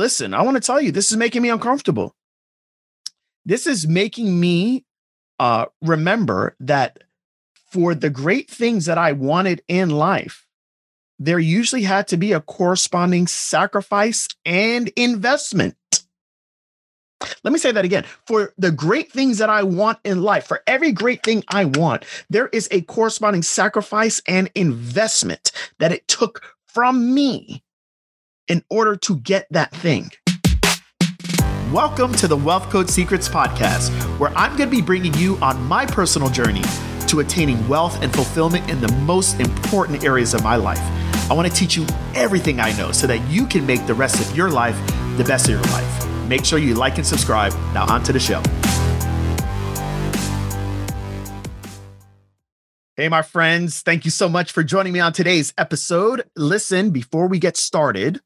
listen, I want to tell you, this is making me uncomfortable. This is making me uh, remember that for the great things that I wanted in life, there usually had to be a corresponding sacrifice and investment. Let me say that again. For the great things that I want in life, for every great thing I want, there is a corresponding sacrifice and investment that it took from me in order to get that thing. Welcome to the Wealth Code Secrets podcast, where I'm going to be bringing you on my personal journey to attaining wealth and fulfillment in the most important areas of my life. I want to teach you everything I know so that you can make the rest of your life the best of your life. Make sure you like and subscribe. Now, on to the show. Hey, my friends, thank you so much for joining me on today's episode. Listen, before we get started,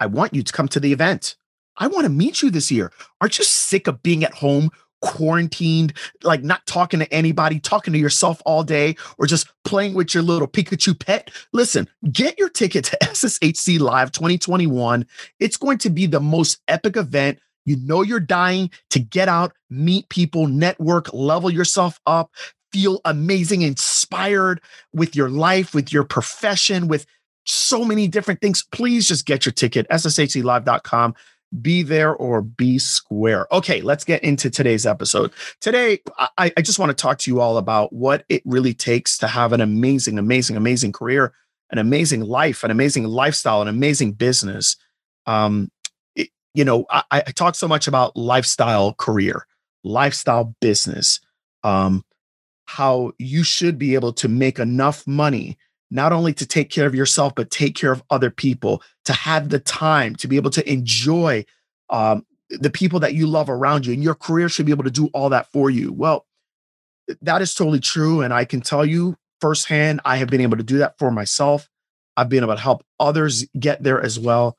I want you to come to the event. I want to meet you this year. Aren't you sick of being at home, quarantined, like not talking to anybody, talking to yourself all day, or just playing with your little Pikachu pet? Listen, get your ticket to SSHC Live 2021. It's going to be the most epic event. You know, you're dying to get out, meet people, network, level yourself up, feel amazing, inspired with your life, with your profession, with so many different things. Please just get your ticket, sshclive.com be there or be square. Okay, let's get into today's episode. Today, I, I, just want to talk to you all about what it really takes to have an amazing, amazing, amazing career, an amazing life, an amazing lifestyle, an amazing business. Um, it, you know, I, I, talk so much about lifestyle career, lifestyle business, um, how you should be able to make enough money not only to take care of yourself, but take care of other people, to have the time to be able to enjoy um, the people that you love around you. And your career should be able to do all that for you. Well, that is totally true. And I can tell you firsthand, I have been able to do that for myself. I've been able to help others get there as well.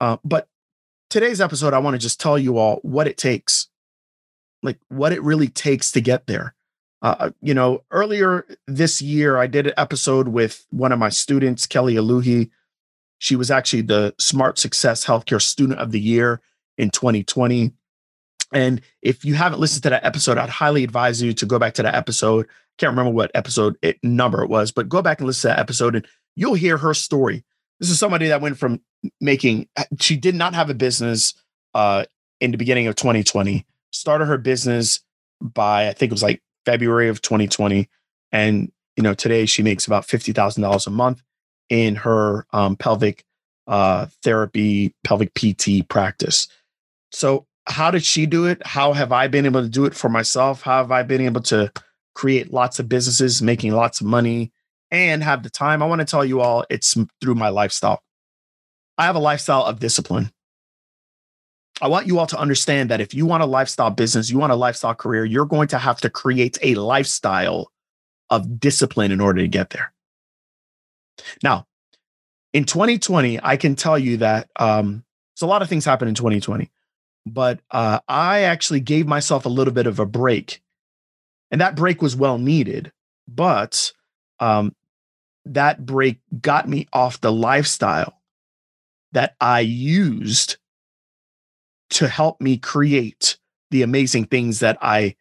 Uh, but today's episode, I want to just tell you all what it takes, like what it really takes to get there. Uh, you know, earlier this year, I did an episode with one of my students, Kelly Aluhi. She was actually the Smart Success Healthcare Student of the Year in 2020. And if you haven't listened to that episode, I'd highly advise you to go back to that episode. Can't remember what episode it, number it was, but go back and listen to that episode and you'll hear her story. This is somebody that went from making, she did not have a business uh, in the beginning of 2020, started her business by, I think it was like February of 2020. And, you know, today she makes about $50,000 a month in her um, pelvic uh, therapy, pelvic PT practice. So, how did she do it? How have I been able to do it for myself? How have I been able to create lots of businesses, making lots of money, and have the time? I want to tell you all it's through my lifestyle. I have a lifestyle of discipline. I want you all to understand that if you want a lifestyle business, you want a lifestyle career, you're going to have to create a lifestyle of discipline in order to get there. Now, in 2020, I can tell you that um, so a lot of things happened in 2020, but uh, I actually gave myself a little bit of a break, and that break was well needed. But um, that break got me off the lifestyle that I used to help me create the amazing things that I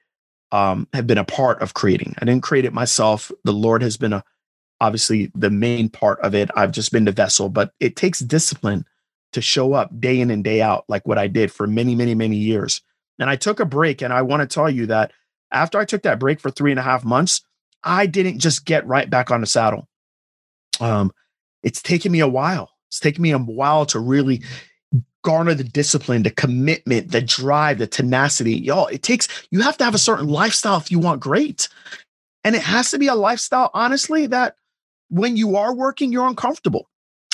um, have been a part of creating. I didn't create it myself. The Lord has been a obviously the main part of it. I've just been the vessel, but it takes discipline to show up day in and day out, like what I did for many, many, many years. And I took a break, and I want to tell you that after I took that break for three and a half months, I didn't just get right back on the saddle. Um, it's taken me a while. It's taken me a while to really garner the discipline, the commitment, the drive, the tenacity. Y'all, it takes, you have to have a certain lifestyle if you want great. And it has to be a lifestyle, honestly, that when you are working, you're uncomfortable.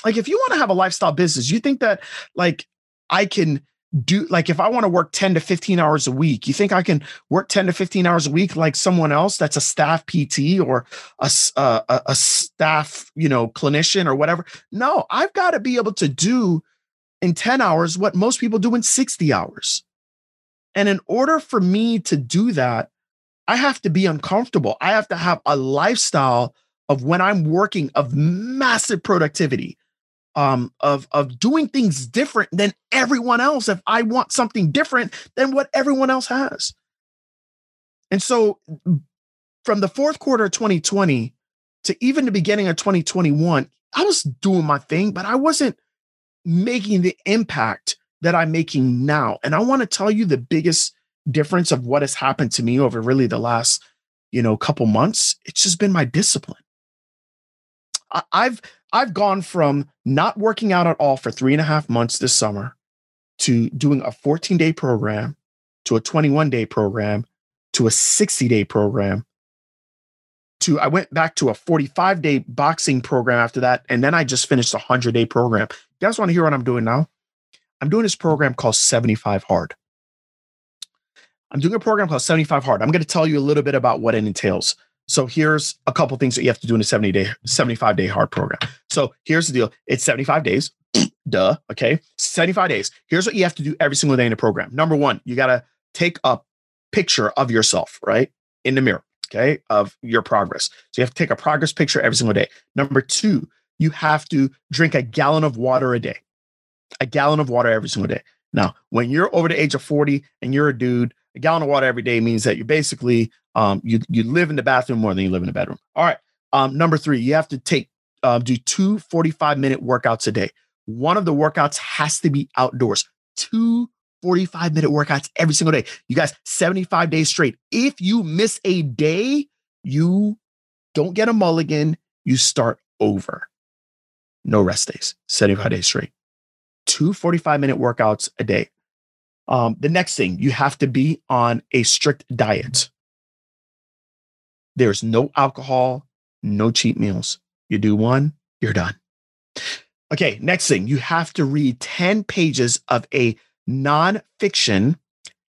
Like if you want to have a lifestyle business, you think that like I can do like if I want to work 10 to 15 hours a week, you think I can work 10 to 15 hours a week like someone else that's a staff PT or a, uh, a, a staff, you know, clinician or whatever? No, I've got to be able to do in 10 hours what most people do in 60 hours. And in order for me to do that, I have to be uncomfortable. I have to have a lifestyle of when I'm working of massive productivity. um, of of doing things different than everyone else. If I want something different than what everyone else has, and so from the fourth quarter of 2020 to even the beginning of 2021, I was doing my thing, but I wasn't making the impact that I'm making now. And I want to tell you the biggest difference of what has happened to me over really the last, you know, couple months. It's just been my discipline. I've I've gone from not working out at all for three and a half months this summer to doing a 14 day program to a 21 day program to a 60 day program to I went back to a 45 day boxing program after that. And then I just finished a 100 day program. You guys want to hear what I'm doing now? I'm doing this program called 75 Hard. I'm doing a program called 75 Hard. I'm going to tell you a little bit about what it entails. So here's a couple things that you have to do in a 70 day, 75 day hard program. So here's the deal. It's 75 days. Duh. Okay. 75 days. Here's what you have to do every single day in the program. Number one, you got to take a picture of yourself, right? In the mirror okay, of your progress. So you have to take a progress picture every single day. Number two, you have to drink a gallon of water a day, a gallon of water every single day. Now, when you're over the age of 40 and you're a dude, a gallon of water every day means that you're basically um, you you live in the bathroom more than you live in the bedroom. All right. Um, number three, you have to take uh, do two 45 minute workouts a day. One of the workouts has to be outdoors. Two 45 minute workouts every single day. You guys, 75 days straight. If you miss a day, you don't get a mulligan, you start over. No rest days, 75 days straight. Two 45 minute workouts a day. Um, the next thing, you have to be on a strict diet. There's no alcohol, no cheat meals. You do one, you're done. Okay, next thing, you have to read 10 pages of a nonfiction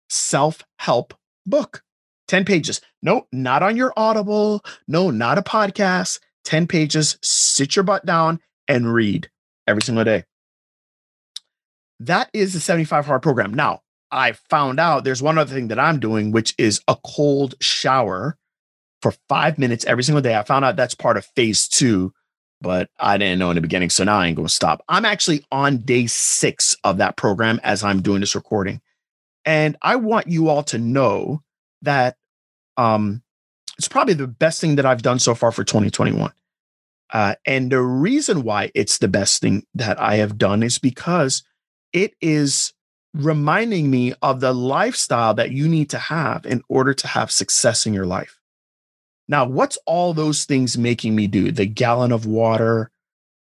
self help book. 10 pages. No, not on your Audible. No, not a podcast. 10 pages. Sit your butt down and read every single day. That is the 75 hard program. Now, I found out there's one other thing that I'm doing, which is a cold shower for five minutes every single day. I found out that's part of phase two but I didn't know in the beginning. So now I ain't going to stop. I'm actually on day six of that program as I'm doing this recording. And I want you all to know that um, it's probably the best thing that I've done so far for 2021. Uh, and the reason why it's the best thing that I have done is because it is reminding me of the lifestyle that you need to have in order to have success in your life. Now, what's all those things making me do? The gallon of water,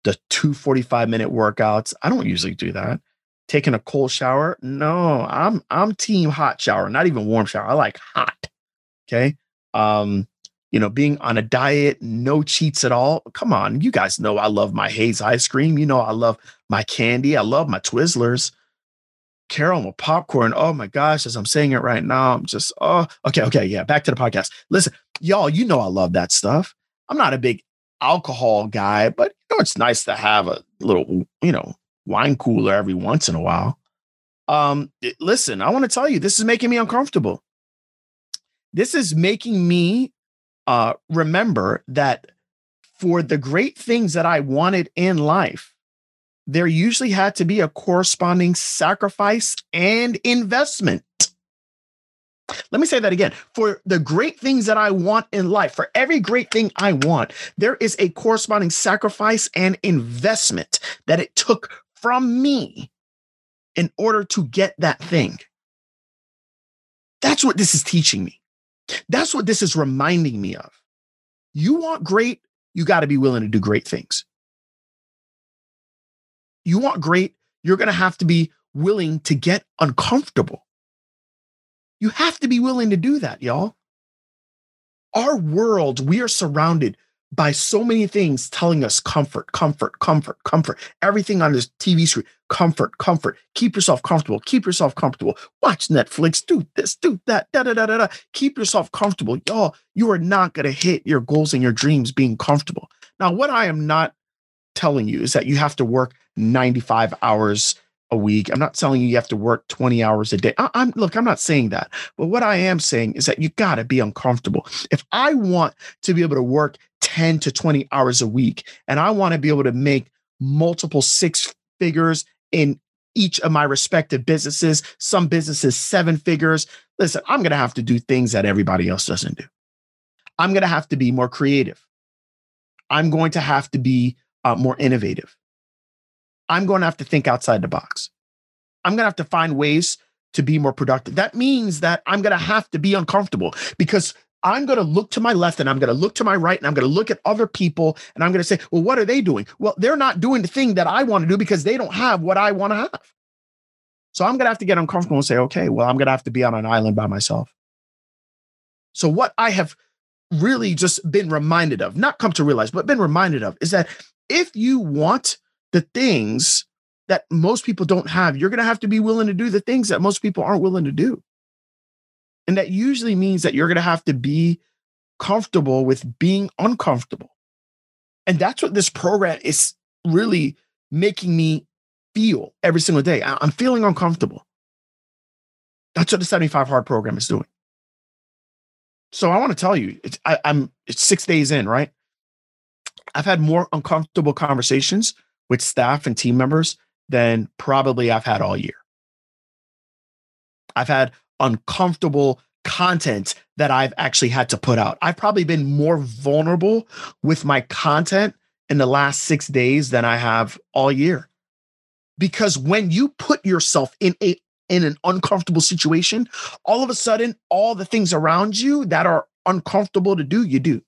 the two 45 minute workouts. I don't usually do that. Taking a cold shower. No, I'm I'm team hot shower, not even warm shower. I like hot. Okay. Um, you know, being on a diet, no cheats at all. Come on, you guys know I love my Haze ice cream. You know, I love my candy. I love my Twizzlers caramel popcorn. Oh my gosh, as I'm saying it right now, I'm just, oh, okay, okay, yeah, back to the podcast. Listen, y'all, you know I love that stuff. I'm not a big alcohol guy, but you know, it's nice to have a little, you know, wine cooler every once in a while. Um, listen, I want to tell you, this is making me uncomfortable. This is making me uh remember that for the great things that I wanted in life, there usually had to be a corresponding sacrifice and investment. Let me say that again. For the great things that I want in life, for every great thing I want, there is a corresponding sacrifice and investment that it took from me in order to get that thing. That's what this is teaching me. That's what this is reminding me of. You want great, you got to be willing to do great things you want great, you're going to have to be willing to get uncomfortable. You have to be willing to do that, y'all. Our world, we are surrounded by so many things telling us comfort, comfort, comfort, comfort. Everything on this TV screen, comfort, comfort. Keep yourself comfortable. Keep yourself comfortable. Watch Netflix. Do this, do that. Da da da da da. Keep yourself comfortable, y'all. You are not going to hit your goals and your dreams being comfortable. Now, what I am not telling you is that you have to work 95 hours a week. I'm not telling you you have to work 20 hours a day. I, am look, I'm not saying that. But what I am saying is that you got to be uncomfortable. If I want to be able to work 10 to 20 hours a week and I want to be able to make multiple six figures in each of my respective businesses, some businesses seven figures. Listen, I'm going to have to do things that everybody else doesn't do. I'm going to have to be more creative. I'm going to have to be uh, more innovative. I'm going to have to think outside the box. I'm going to have to find ways to be more productive. That means that I'm going to have to be uncomfortable because I'm going to look to my left and I'm going to look to my right and I'm going to look at other people and I'm going to say, well, what are they doing? Well, they're not doing the thing that I want to do because they don't have what I want to have. So I'm going to have to get uncomfortable and say, okay, well, I'm going to have to be on an island by myself. So, what I have really just been reminded of, not come to realize, but been reminded of, is that if you want the things that most people don't have, you're going to have to be willing to do the things that most people aren't willing to do. And that usually means that you're going to have to be comfortable with being uncomfortable. And that's what this program is really making me feel every single day. I'm feeling uncomfortable. That's what the 75 hard program is doing. So I want to tell you, it's, I, I'm it's six days in, right? I've had more uncomfortable conversations with staff and team members than probably I've had all year. I've had uncomfortable content that I've actually had to put out. I've probably been more vulnerable with my content in the last six days than I have all year. Because when you put yourself in a in an uncomfortable situation, all of a sudden, all the things around you that are uncomfortable to do, you do.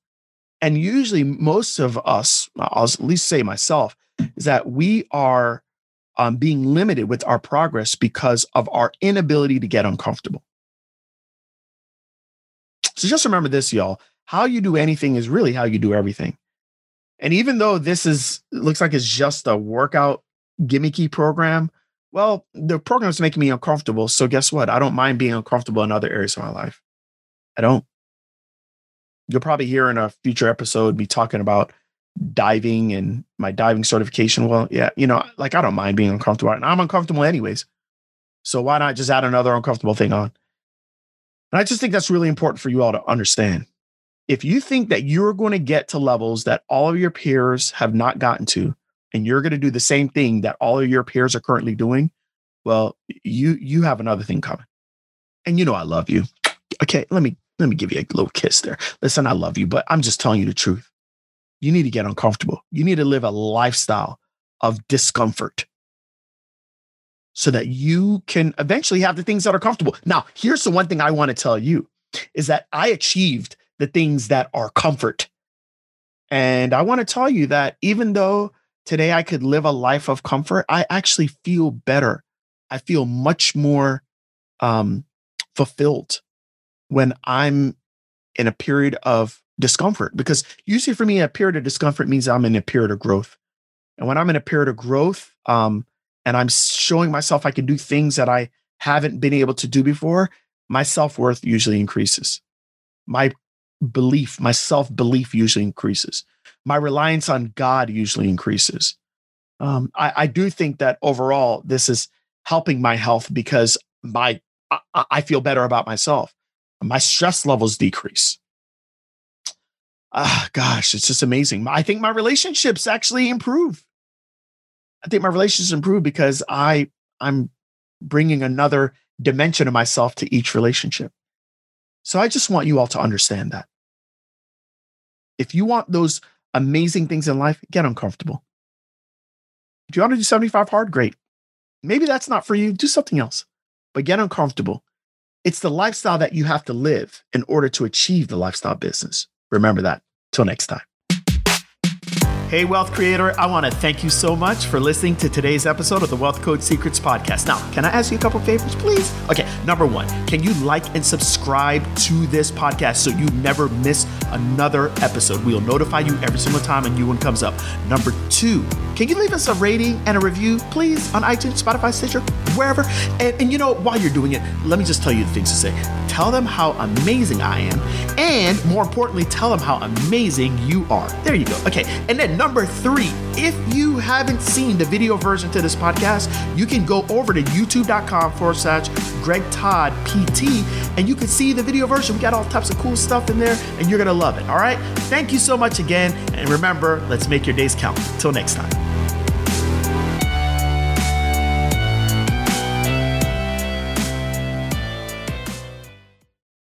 And usually, most of us, I'll at least say myself, is that we are um, being limited with our progress because of our inability to get uncomfortable. So just remember this, y'all. How you do anything is really how you do everything. And even though this is looks like it's just a workout gimmicky program, well, the program is making me uncomfortable. So guess what? I don't mind being uncomfortable in other areas of my life. I don't. You'll probably hear in a future episode me talking about diving and my diving certification. Well, yeah, you know, like I don't mind being uncomfortable. And I'm uncomfortable anyways. So why not just add another uncomfortable thing on? And I just think that's really important for you all to understand. If you think that you're going to get to levels that all of your peers have not gotten to, and you're going to do the same thing that all of your peers are currently doing, well, you you have another thing coming. And you know I love you. Okay, let me let me give you a little kiss there. Listen, I love you, but I'm just telling you the truth. You need to get uncomfortable. You need to live a lifestyle of discomfort so that you can eventually have the things that are comfortable. Now, here's the one thing I want to tell you is that I achieved the things that are comfort. And I want to tell you that even though today I could live a life of comfort, I actually feel better. I feel much more um, fulfilled when I'm in a period of discomfort. Because usually for me, a period of discomfort means I'm in a period of growth. And when I'm in a period of growth, um, and I'm showing myself I can do things that I haven't been able to do before, my self worth usually increases. My belief, my self belief usually increases. My reliance on God usually increases. Um, I, I, do think that overall, this is helping my health because my I, I feel better about myself. My stress levels decrease. Ah, gosh, it's just amazing. I think my relationships actually improve I think my relationships improve because I I'm bringing another dimension of myself to each relationship. So I just want you all to understand that. If you want those amazing things in life, get uncomfortable. If you want to do 75 hard, great. Maybe that's not for you. Do something else, but get uncomfortable. It's the lifestyle that you have to live in order to achieve the lifestyle business. Remember that. Till next time. Hey, Wealth Creator, I want to thank you so much for listening to today's episode of the Wealth Code Secrets Podcast. Now, can I ask you a couple favors, please? Okay, number one, can you like and subscribe to this podcast so you never miss another episode? We'll notify you every single time a new one comes up. Number two, can you leave us a rating and a review, please, on iTunes, Spotify, Stitcher, wherever? And, and you know, while you're doing it, let me just tell you the things to say. Tell them how amazing I am, and more importantly, tell them how amazing you are. There you go. Okay, and then number three, if you haven't seen the video version to this podcast, you can go over to youtube.com forward slash Greg Todd PT and you can see the video version. We got all types of cool stuff in there and you're going to love it. All right. Thank you so much again. And remember, let's make your days count. Till next time.